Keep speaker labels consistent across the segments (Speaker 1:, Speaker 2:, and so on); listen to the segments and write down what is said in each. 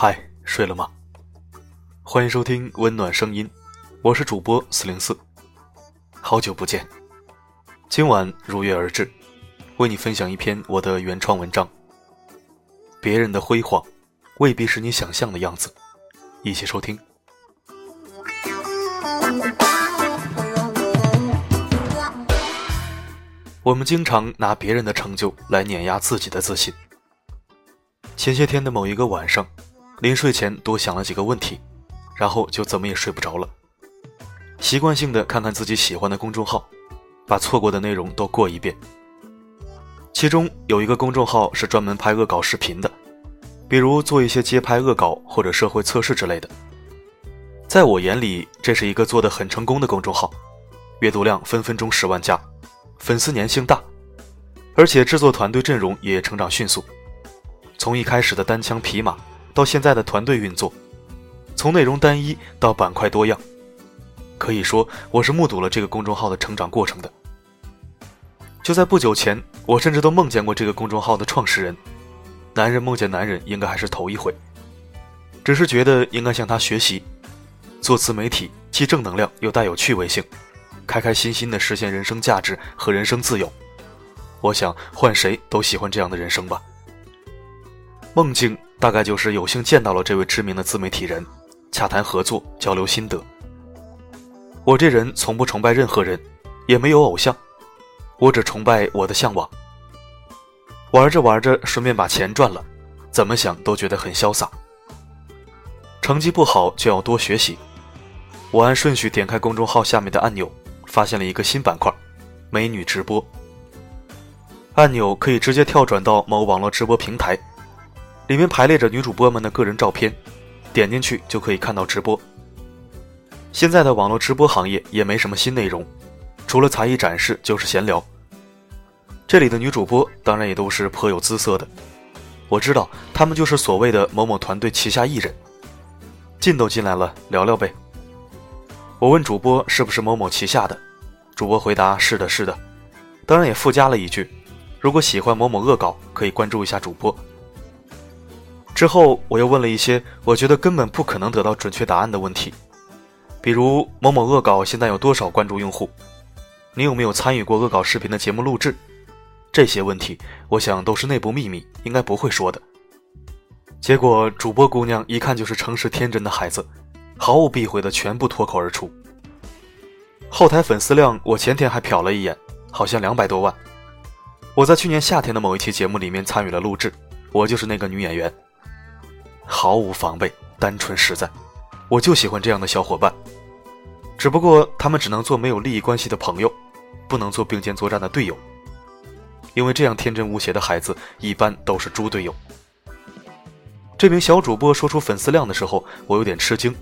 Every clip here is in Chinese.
Speaker 1: 嗨，睡了吗？欢迎收听温暖声音，我是主播四零四。好久不见，今晚如约而至，为你分享一篇我的原创文章。别人的辉煌，未必是你想象的样子。一起收听。我们经常拿别人的成就来碾压自己的自信。前些天的某一个晚上，临睡前多想了几个问题，然后就怎么也睡不着了。习惯性的看看自己喜欢的公众号，把错过的内容都过一遍。其中有一个公众号是专门拍恶搞视频的，比如做一些街拍恶搞或者社会测试之类的。在我眼里，这是一个做的很成功的公众号，阅读量分分钟十万加。粉丝粘性大，而且制作团队阵容也成长迅速。从一开始的单枪匹马，到现在的团队运作，从内容单一到板块多样，可以说我是目睹了这个公众号的成长过程的。就在不久前，我甚至都梦见过这个公众号的创始人。男人梦见男人，应该还是头一回。只是觉得应该向他学习，做自媒体既正能量又带有趣味性。开开心心的实现人生价值和人生自由，我想换谁都喜欢这样的人生吧。梦境大概就是有幸见到了这位知名的自媒体人，洽谈合作，交流心得。我这人从不崇拜任何人，也没有偶像，我只崇拜我的向往。玩着玩着，顺便把钱赚了，怎么想都觉得很潇洒。成绩不好就要多学习，我按顺序点开公众号下面的按钮。发现了一个新板块，美女直播。按钮可以直接跳转到某网络直播平台，里面排列着女主播们的个人照片，点进去就可以看到直播。现在的网络直播行业也没什么新内容，除了才艺展示就是闲聊。这里的女主播当然也都是颇有姿色的，我知道她们就是所谓的某某团队旗下艺人。进都进来了，聊聊呗。我问主播是不是某某旗下的，主播回答是的，是的，当然也附加了一句，如果喜欢某某恶搞，可以关注一下主播。之后我又问了一些我觉得根本不可能得到准确答案的问题，比如某某恶搞现在有多少关注用户，你有没有参与过恶搞视频的节目录制？这些问题我想都是内部秘密，应该不会说的。结果主播姑娘一看就是诚实天真的孩子。毫无避讳的全部脱口而出。后台粉丝量，我前天还瞟了一眼，好像两百多万。我在去年夏天的某一期节目里面参与了录制，我就是那个女演员。毫无防备，单纯实在，我就喜欢这样的小伙伴。只不过他们只能做没有利益关系的朋友，不能做并肩作战的队友。因为这样天真无邪的孩子，一般都是猪队友。这名小主播说出粉丝量的时候，我有点吃惊。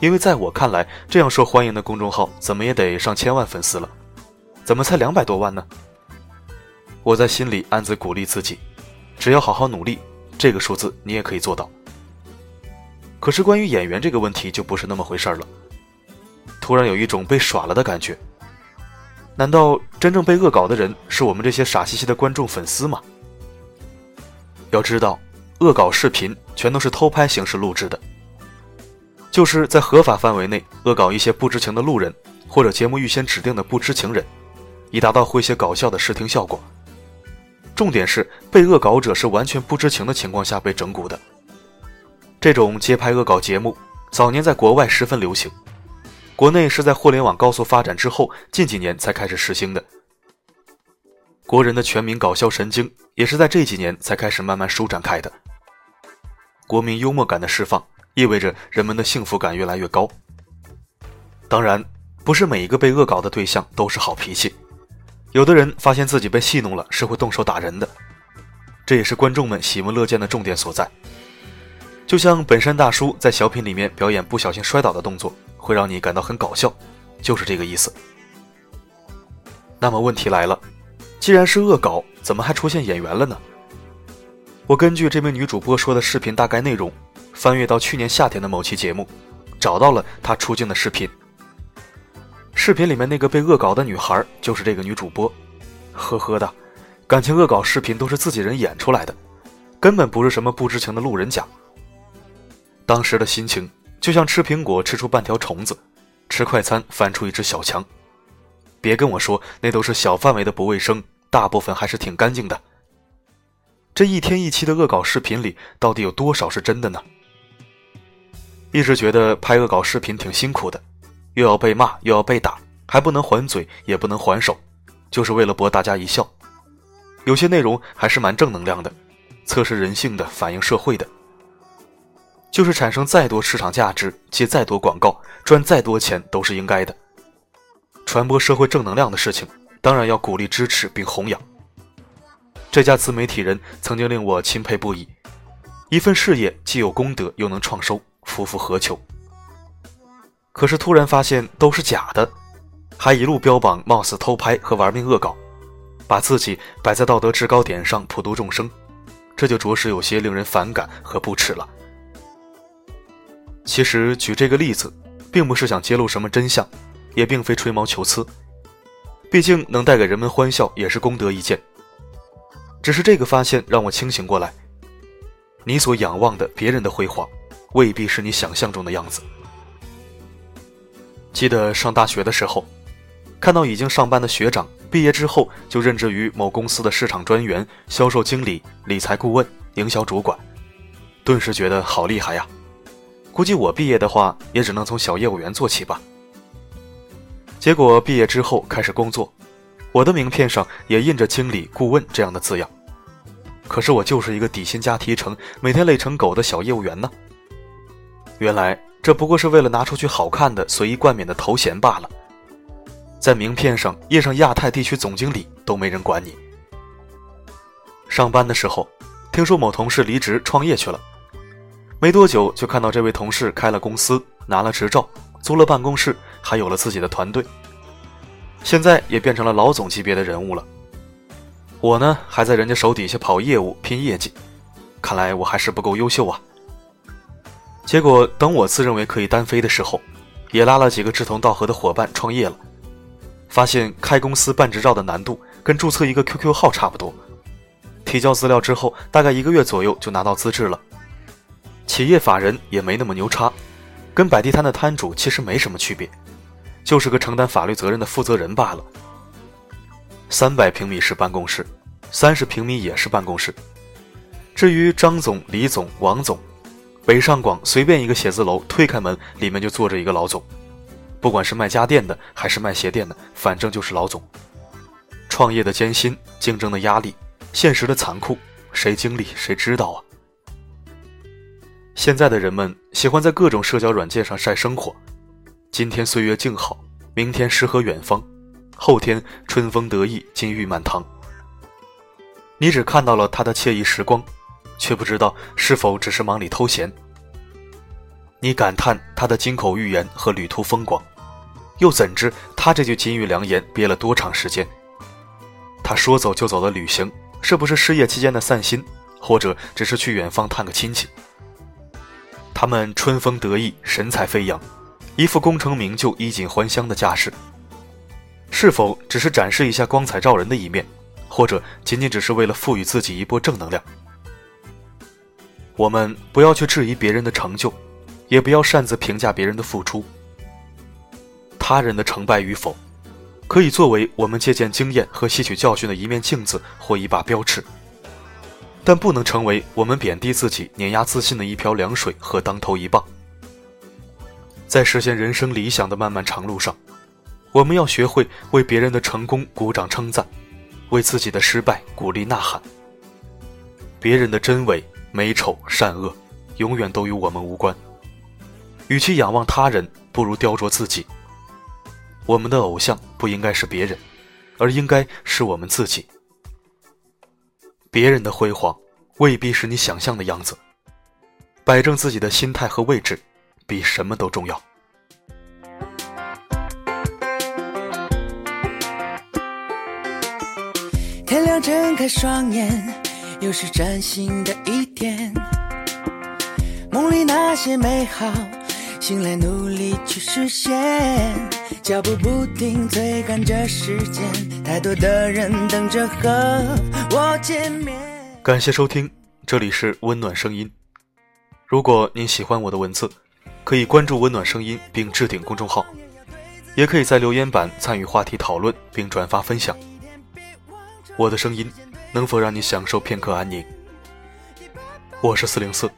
Speaker 1: 因为在我看来，这样受欢迎的公众号怎么也得上千万粉丝了，怎么才两百多万呢？我在心里暗自鼓励自己，只要好好努力，这个数字你也可以做到。可是关于演员这个问题就不是那么回事了。突然有一种被耍了的感觉。难道真正被恶搞的人是我们这些傻兮兮的观众粉丝吗？要知道，恶搞视频全都是偷拍形式录制的。就是在合法范围内恶搞一些不知情的路人，或者节目预先指定的不知情人，以达到诙谐搞笑的视听效果。重点是被恶搞者是完全不知情的情况下被整蛊的。这种街拍恶搞节目早年在国外十分流行，国内是在互联网高速发展之后近几年才开始实行的。国人的全民搞笑神经也是在这几年才开始慢慢舒展开的。国民幽默感的释放。意味着人们的幸福感越来越高。当然，不是每一个被恶搞的对象都是好脾气，有的人发现自己被戏弄了是会动手打人的，这也是观众们喜闻乐见的重点所在。就像本山大叔在小品里面表演不小心摔倒的动作，会让你感到很搞笑，就是这个意思。那么问题来了，既然是恶搞，怎么还出现演员了呢？我根据这名女主播说的视频大概内容。翻阅到去年夏天的某期节目，找到了她出镜的视频。视频里面那个被恶搞的女孩就是这个女主播。呵呵的，感情恶搞视频都是自己人演出来的，根本不是什么不知情的路人甲。当时的心情就像吃苹果吃出半条虫子，吃快餐翻出一只小强。别跟我说那都是小范围的不卫生，大部分还是挺干净的。这一天一期的恶搞视频里，到底有多少是真的呢？一直觉得拍恶搞视频挺辛苦的，又要被骂，又要被打，还不能还嘴，也不能还手，就是为了博大家一笑。有些内容还是蛮正能量的，测试人性的，反映社会的。就是产生再多市场价值，接再多广告，赚再多钱，都是应该的。传播社会正能量的事情，当然要鼓励、支持并弘扬。这家自媒体人曾经令我钦佩不已，一份事业既有功德，又能创收，夫复何求？可是突然发现都是假的，还一路标榜貌似偷拍和玩命恶搞，把自己摆在道德制高点上普度众生，这就着实有些令人反感和不耻了。其实举这个例子，并不是想揭露什么真相。也并非吹毛求疵，毕竟能带给人们欢笑也是功德一件。只是这个发现让我清醒过来：你所仰望的别人的辉煌，未必是你想象中的样子。记得上大学的时候，看到已经上班的学长毕业之后就任职于某公司的市场专员、销售经理、理财顾问、营销主管，顿时觉得好厉害呀！估计我毕业的话，也只能从小业务员做起吧。结果毕业之后开始工作，我的名片上也印着“经理、顾问”这样的字样。可是我就是一个底薪加提成、每天累成狗的小业务员呢。原来这不过是为了拿出去好看的、随意冠冕的头衔罢了。在名片上印上亚太地区总经理都没人管你。上班的时候，听说某同事离职创业去了，没多久就看到这位同事开了公司，拿了执照。租了办公室，还有了自己的团队，现在也变成了老总级别的人物了。我呢，还在人家手底下跑业务、拼业绩，看来我还是不够优秀啊。结果等我自认为可以单飞的时候，也拉了几个志同道合的伙伴创业了，发现开公司办执照的难度跟注册一个 QQ 号差不多，提交资料之后，大概一个月左右就拿到资质了，企业法人也没那么牛叉。跟摆地摊的摊主其实没什么区别，就是个承担法律责任的负责人罢了。三百平米是办公室，三十平米也是办公室。至于张总、李总、王总，北上广随便一个写字楼推开门，里面就坐着一个老总。不管是卖家电的还是卖鞋垫的，反正就是老总。创业的艰辛，竞争的压力，现实的残酷，谁经历谁知道啊。现在的人们喜欢在各种社交软件上晒生活，今天岁月静好，明天诗和远方，后天春风得意，金玉满堂。你只看到了他的惬意时光，却不知道是否只是忙里偷闲。你感叹他的金口玉言和旅途风光，又怎知他这句金玉良言憋了多长时间？他说走就走的旅行，是不是失业期间的散心，或者只是去远方探个亲戚？他们春风得意，神采飞扬，一副功成名就、衣锦还乡的架势。是否只是展示一下光彩照人的一面，或者仅仅只是为了赋予自己一波正能量？我们不要去质疑别人的成就，也不要擅自评价别人的付出。他人的成败与否，可以作为我们借鉴经验和吸取教训的一面镜子或一把标尺。但不能成为我们贬低自己、碾压自信的一瓢凉水和当头一棒。在实现人生理想的漫漫长路上，我们要学会为别人的成功鼓掌称赞，为自己的失败鼓励呐喊。别人的真伪、美丑、善恶，永远都与我们无关。与其仰望他人，不如雕琢自己。我们的偶像不应该是别人，而应该是我们自己。别人的辉煌未必是你想象的样子，摆正自己的心态和位置，比什么都重要。
Speaker 2: 天亮，睁开双眼，又是崭新的一天。梦里那些美好，醒来努力去实现。脚步不停追赶着时间，太多的人等着和我见面。
Speaker 1: 感谢收听，这里是温暖声音。如果您喜欢我的文字，可以关注“温暖声音”并置顶公众号，也可以在留言板参与话题讨论并转发分享。我的声音能否让你享受片刻安宁？我是四零四，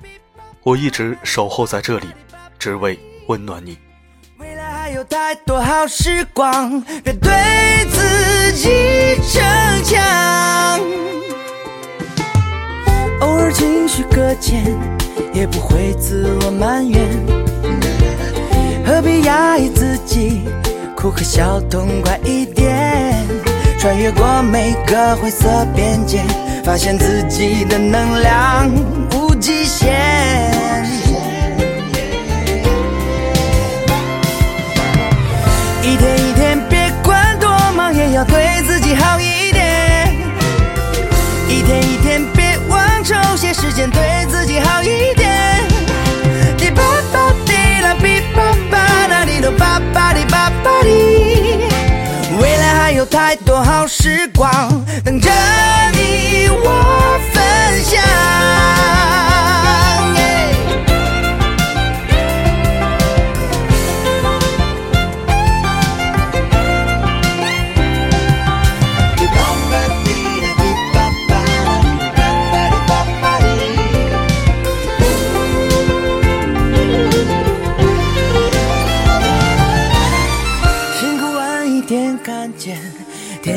Speaker 1: 我一直守候在这里，只为温暖你。
Speaker 2: 未来还有太多好时光，别对自己逞强。偶尔情绪搁浅，也不会自我埋怨。何必压抑自己，哭和笑痛快一点。穿越过每个灰色边界，发现自己的能量对自己好一点。滴吧吧滴啦，哔吧吧啦，滴啦吧吧滴吧吧滴。未来还有太多好时光等着你我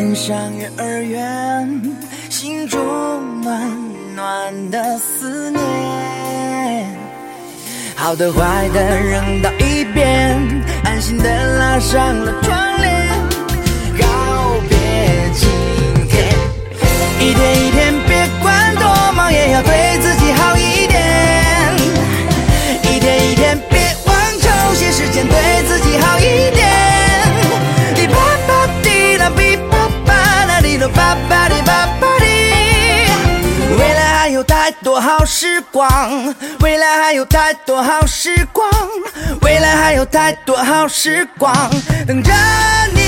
Speaker 2: 天上月儿圆，心中暖暖的思念。好的坏的扔到一边，安心的拉上了窗帘，多好时光，未来还有太多好时光，未来还有太多好时光等着你。